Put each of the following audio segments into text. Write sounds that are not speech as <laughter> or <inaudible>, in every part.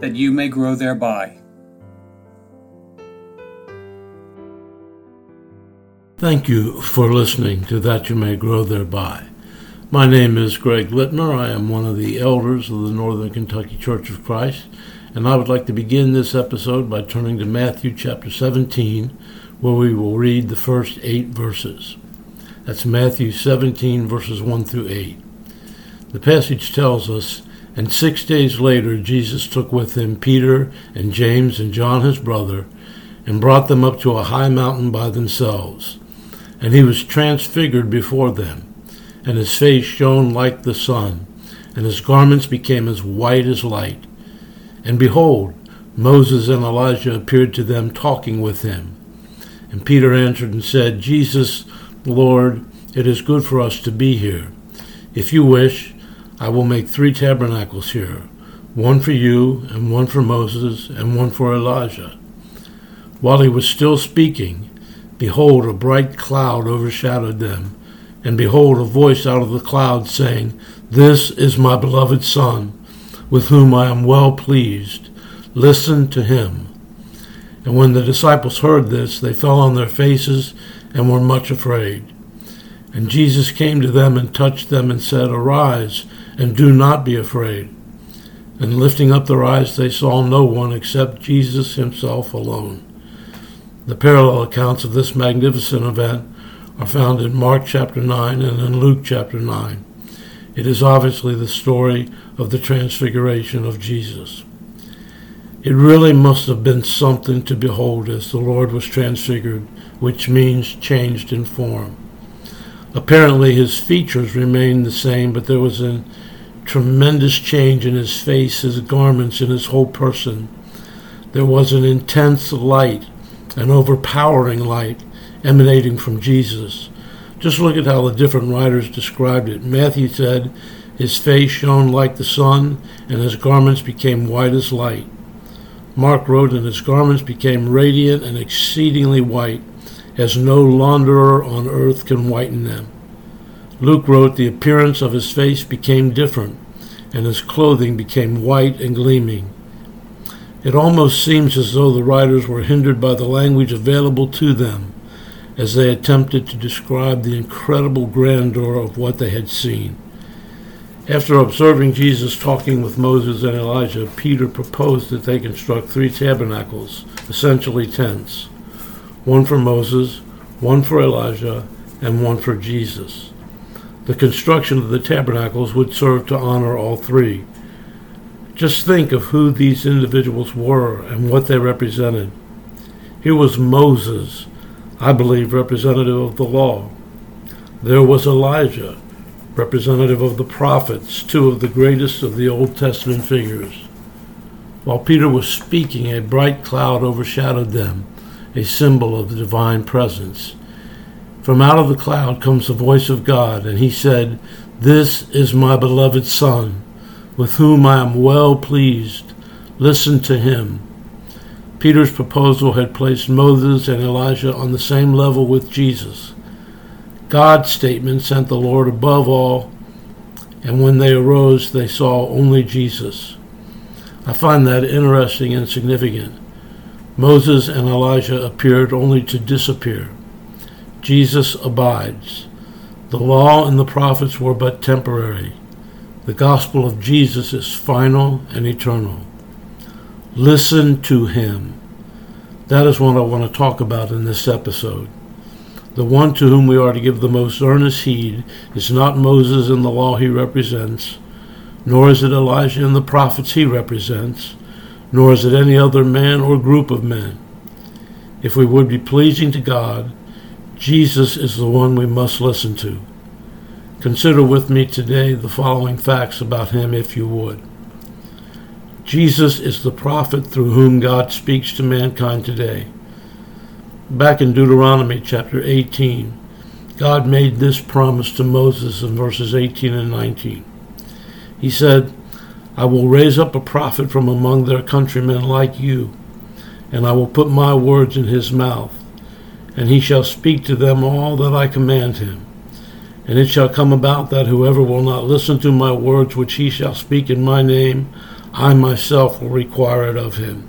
that you may grow thereby. Thank you for listening to That You May Grow Thereby. My name is Greg Litmer. I am one of the elders of the Northern Kentucky Church of Christ, and I would like to begin this episode by turning to Matthew chapter 17, where we will read the first eight verses. That's Matthew 17, verses 1 through 8. The passage tells us and six days later, Jesus took with him Peter and James and John his brother, and brought them up to a high mountain by themselves. And he was transfigured before them, and his face shone like the sun, and his garments became as white as light. And behold, Moses and Elijah appeared to them talking with him. And Peter answered and said, Jesus, Lord, it is good for us to be here. If you wish, I will make three tabernacles here one for you, and one for Moses, and one for Elijah. While he was still speaking, behold, a bright cloud overshadowed them, and behold, a voice out of the cloud saying, This is my beloved Son, with whom I am well pleased. Listen to him. And when the disciples heard this, they fell on their faces and were much afraid. And Jesus came to them and touched them and said, Arise and do not be afraid. And lifting up their eyes, they saw no one except Jesus himself alone. The parallel accounts of this magnificent event are found in Mark chapter 9 and in Luke chapter 9. It is obviously the story of the transfiguration of Jesus. It really must have been something to behold as the Lord was transfigured, which means changed in form. Apparently, his features remained the same, but there was a tremendous change in his face, his garments, and his whole person. There was an intense light, an overpowering light emanating from Jesus. Just look at how the different writers described it. Matthew said, His face shone like the sun, and his garments became white as light. Mark wrote, And his garments became radiant and exceedingly white as no launderer on earth can whiten them. Luke wrote, The appearance of his face became different, and his clothing became white and gleaming. It almost seems as though the writers were hindered by the language available to them as they attempted to describe the incredible grandeur of what they had seen. After observing Jesus talking with Moses and Elijah, Peter proposed that they construct three tabernacles, essentially tents one for Moses, one for Elijah, and one for Jesus. The construction of the tabernacles would serve to honor all three. Just think of who these individuals were and what they represented. Here was Moses, I believe representative of the law. There was Elijah, representative of the prophets, two of the greatest of the Old Testament figures. While Peter was speaking, a bright cloud overshadowed them a symbol of the divine presence. From out of the cloud comes the voice of God, and he said, This is my beloved Son, with whom I am well pleased. Listen to him. Peter's proposal had placed Moses and Elijah on the same level with Jesus. God's statement sent the Lord above all, and when they arose, they saw only Jesus. I find that interesting and significant. Moses and Elijah appeared only to disappear. Jesus abides. The law and the prophets were but temporary. The gospel of Jesus is final and eternal. Listen to him. That is what I want to talk about in this episode. The one to whom we are to give the most earnest heed is not Moses and the law he represents, nor is it Elijah and the prophets he represents nor is it any other man or group of men. If we would be pleasing to God, Jesus is the one we must listen to. Consider with me today the following facts about him, if you would. Jesus is the prophet through whom God speaks to mankind today. Back in Deuteronomy chapter 18, God made this promise to Moses in verses 18 and 19. He said, I will raise up a prophet from among their countrymen like you, and I will put my words in his mouth, and he shall speak to them all that I command him. And it shall come about that whoever will not listen to my words which he shall speak in my name, I myself will require it of him.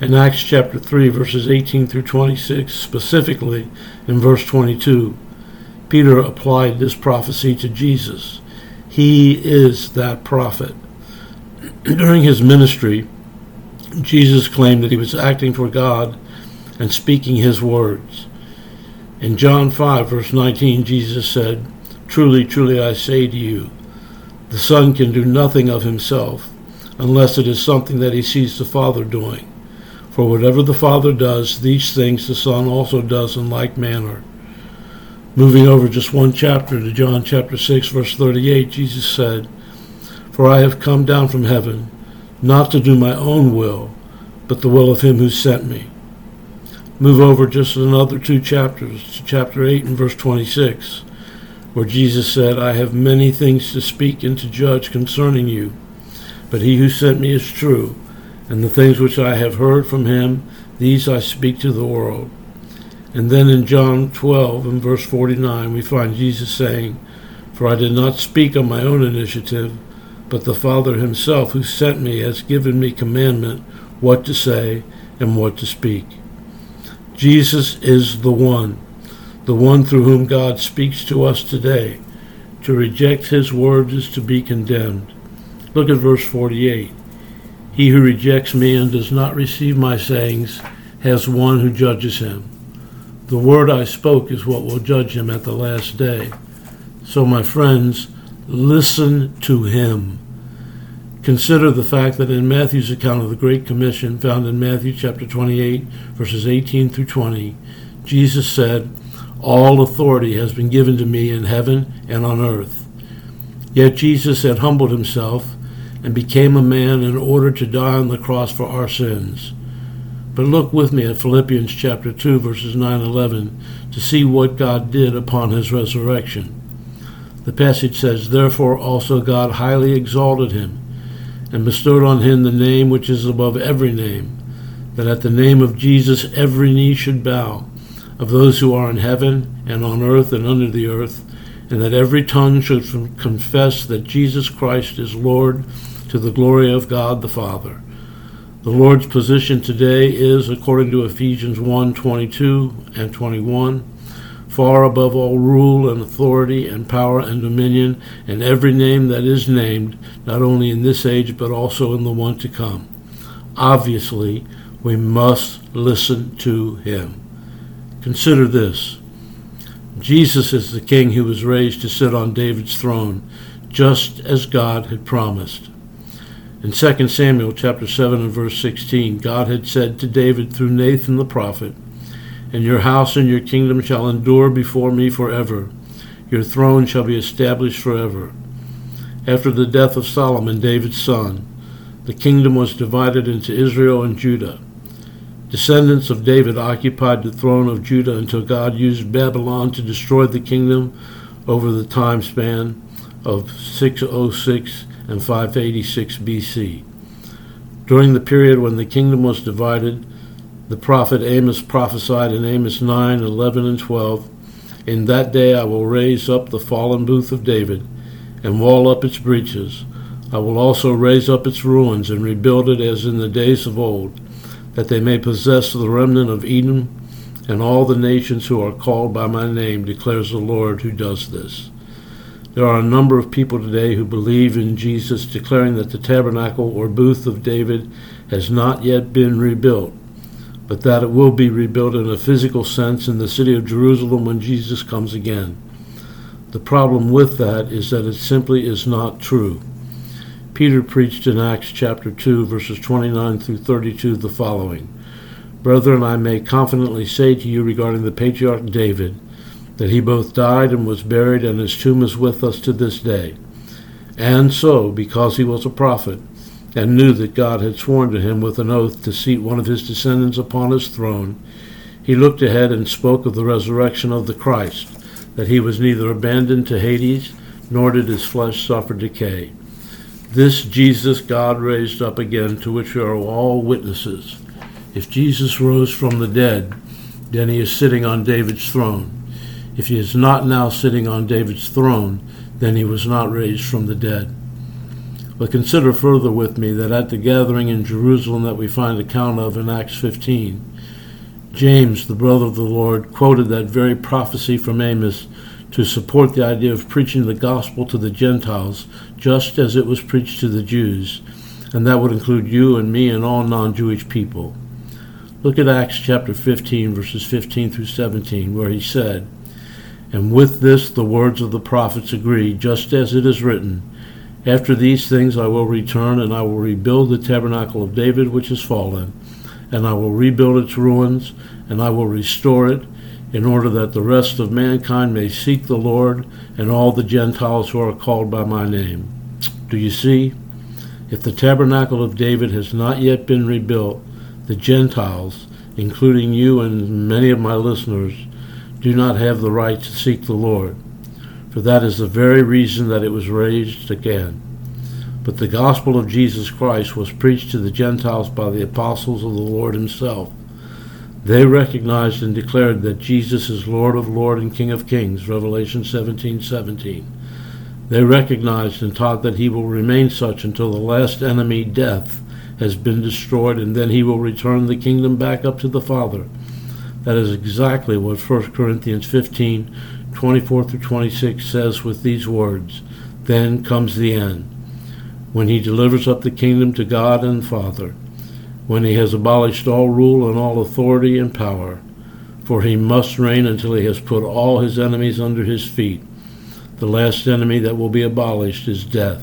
In Acts chapter 3, verses 18 through 26, specifically in verse 22, Peter applied this prophecy to Jesus. He is that prophet. <clears throat> During his ministry, Jesus claimed that he was acting for God and speaking his words. In John 5, verse 19, Jesus said, Truly, truly, I say to you, the Son can do nothing of himself unless it is something that he sees the Father doing. For whatever the Father does, these things the Son also does in like manner. Moving over just one chapter to John chapter 6, verse 38, Jesus said, For I have come down from heaven, not to do my own will, but the will of him who sent me. Move over just another two chapters to chapter 8 and verse 26, where Jesus said, I have many things to speak and to judge concerning you, but he who sent me is true, and the things which I have heard from him, these I speak to the world. And then in John 12 and verse 49, we find Jesus saying, For I did not speak on my own initiative, but the Father himself who sent me has given me commandment what to say and what to speak. Jesus is the one, the one through whom God speaks to us today. To reject his words is to be condemned. Look at verse 48. He who rejects me and does not receive my sayings has one who judges him. The word I spoke is what will judge him at the last day. So, my friends, listen to him. Consider the fact that in Matthew's account of the Great Commission, found in Matthew chapter 28, verses 18 through 20, Jesus said, All authority has been given to me in heaven and on earth. Yet Jesus had humbled himself and became a man in order to die on the cross for our sins. But look with me at Philippians chapter 2 verses 9 and 11 to see what God did upon his resurrection. The passage says, Therefore also God highly exalted him, and bestowed on him the name which is above every name, that at the name of Jesus every knee should bow, of those who are in heaven and on earth and under the earth, and that every tongue should confess that Jesus Christ is Lord to the glory of God the Father. The Lord's position today is, according to Ephesians 1 22 and 21, far above all rule and authority and power and dominion and every name that is named, not only in this age but also in the one to come. Obviously, we must listen to him. Consider this Jesus is the king who was raised to sit on David's throne, just as God had promised. In 2 Samuel chapter 7 and verse 16, God had said to David through Nathan the prophet, And your house and your kingdom shall endure before me forever. Your throne shall be established forever. After the death of Solomon, David's son, the kingdom was divided into Israel and Judah. Descendants of David occupied the throne of Judah until God used Babylon to destroy the kingdom over the time span of 606 and 586 BC. During the period when the kingdom was divided, the prophet Amos prophesied in Amos 9, 11, and 12 In that day I will raise up the fallen booth of David, and wall up its breaches. I will also raise up its ruins, and rebuild it as in the days of old, that they may possess the remnant of Edom and all the nations who are called by my name, declares the Lord who does this. There are a number of people today who believe in Jesus, declaring that the tabernacle or booth of David has not yet been rebuilt, but that it will be rebuilt in a physical sense in the city of Jerusalem when Jesus comes again. The problem with that is that it simply is not true. Peter preached in Acts chapter 2, verses 29 through 32 the following Brethren, I may confidently say to you regarding the patriarch David, that he both died and was buried, and his tomb is with us to this day. And so, because he was a prophet, and knew that God had sworn to him with an oath to seat one of his descendants upon his throne, he looked ahead and spoke of the resurrection of the Christ, that he was neither abandoned to Hades, nor did his flesh suffer decay. This Jesus God raised up again, to which we are all witnesses. If Jesus rose from the dead, then he is sitting on David's throne. If he is not now sitting on David's throne, then he was not raised from the dead. But consider further with me that at the gathering in Jerusalem that we find account of in Acts 15, James, the brother of the Lord, quoted that very prophecy from Amos to support the idea of preaching the gospel to the Gentiles just as it was preached to the Jews, and that would include you and me and all non Jewish people. Look at Acts chapter 15, verses 15 through 17, where he said, And with this the words of the prophets agree, just as it is written, After these things I will return, and I will rebuild the tabernacle of David which is fallen, and I will rebuild its ruins, and I will restore it in order that the rest of mankind may seek the Lord and all the Gentiles who are called by my name. Do you see? If the tabernacle of David has not yet been rebuilt, the Gentiles, including you and many of my listeners, do not have the right to seek the Lord, for that is the very reason that it was raised again. But the gospel of Jesus Christ was preached to the Gentiles by the apostles of the Lord himself they recognized and declared that Jesus is Lord of Lords and King of Kings, Revelation 17 17. They recognized and taught that he will remain such until the last enemy, death, has been destroyed, and then he will return the kingdom back up to the Father. That is exactly what 1 Corinthians 15 24 through 26 says with these words Then comes the end, when he delivers up the kingdom to God and Father when he has abolished all rule and all authority and power, for he must reign until he has put all his enemies under his feet. The last enemy that will be abolished is death.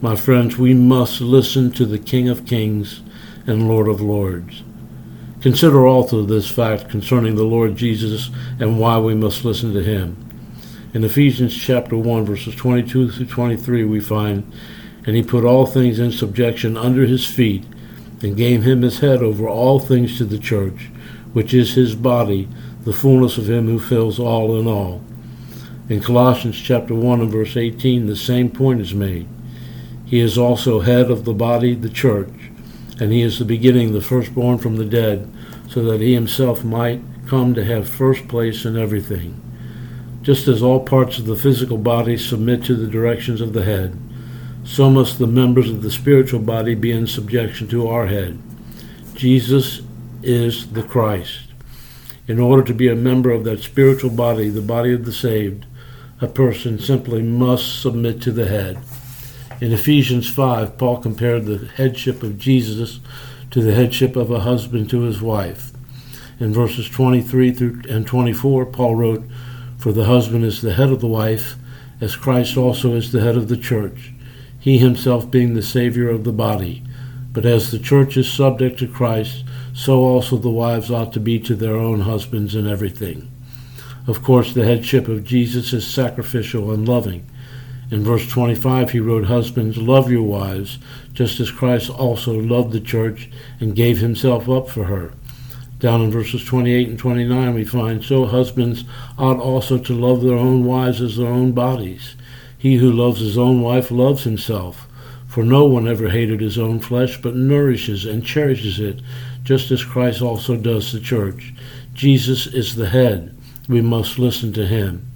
My friends, we must listen to the King of Kings and Lord of Lords. Consider also this fact concerning the Lord Jesus and why we must listen to him. In Ephesians chapter 1 verses 22 through 23 we find, And he put all things in subjection under his feet, and gave him his head over all things to the church, which is his body, the fullness of him who fills all in all. In Colossians chapter 1 and verse 18, the same point is made. He is also head of the body, the church, and he is the beginning, the firstborn from the dead, so that he himself might come to have first place in everything. Just as all parts of the physical body submit to the directions of the head, so must the members of the spiritual body be in subjection to our head. Jesus is the Christ. In order to be a member of that spiritual body, the body of the saved, a person simply must submit to the head. In Ephesians 5, Paul compared the headship of Jesus to the headship of a husband to his wife. In verses 23 through and 24, Paul wrote, For the husband is the head of the wife, as Christ also is the head of the church he himself being the Savior of the body. But as the church is subject to Christ, so also the wives ought to be to their own husbands in everything. Of course, the headship of Jesus is sacrificial and loving. In verse 25, he wrote, Husbands, love your wives, just as Christ also loved the church and gave himself up for her. Down in verses 28 and 29, we find, So husbands ought also to love their own wives as their own bodies. He who loves his own wife loves himself. For no one ever hated his own flesh, but nourishes and cherishes it, just as Christ also does the church. Jesus is the head. We must listen to him.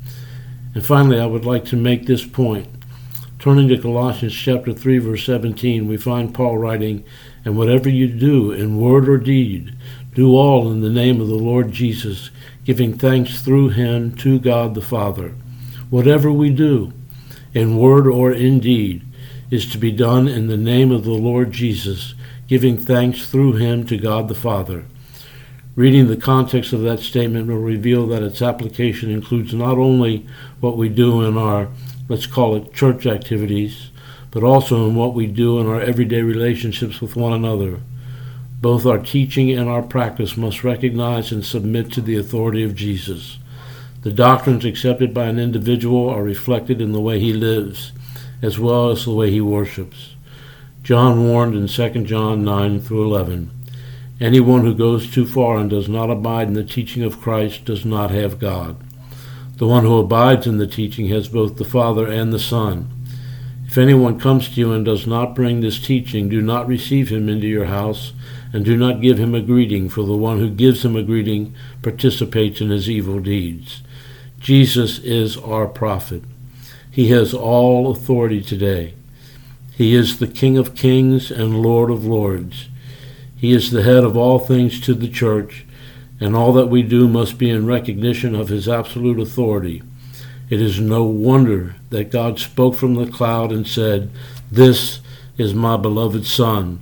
And finally, I would like to make this point. Turning to Colossians chapter 3 verse 17, we find Paul writing, "And whatever you do in word or deed, do all in the name of the Lord Jesus, giving thanks through him to God the Father." Whatever we do, in word or in deed, is to be done in the name of the Lord Jesus, giving thanks through him to God the Father. Reading the context of that statement will reveal that its application includes not only what we do in our, let's call it, church activities, but also in what we do in our everyday relationships with one another. Both our teaching and our practice must recognize and submit to the authority of Jesus. The doctrines accepted by an individual are reflected in the way he lives, as well as the way he worships. John warned in 2 John 9 through 11 Anyone who goes too far and does not abide in the teaching of Christ does not have God. The one who abides in the teaching has both the Father and the Son. If anyone comes to you and does not bring this teaching, do not receive him into your house, and do not give him a greeting, for the one who gives him a greeting participates in his evil deeds. Jesus is our prophet. He has all authority today. He is the King of kings and Lord of lords. He is the head of all things to the church, and all that we do must be in recognition of his absolute authority. It is no wonder that God spoke from the cloud and said, This is my beloved Son,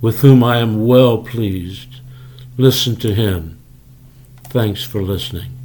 with whom I am well pleased. Listen to him. Thanks for listening.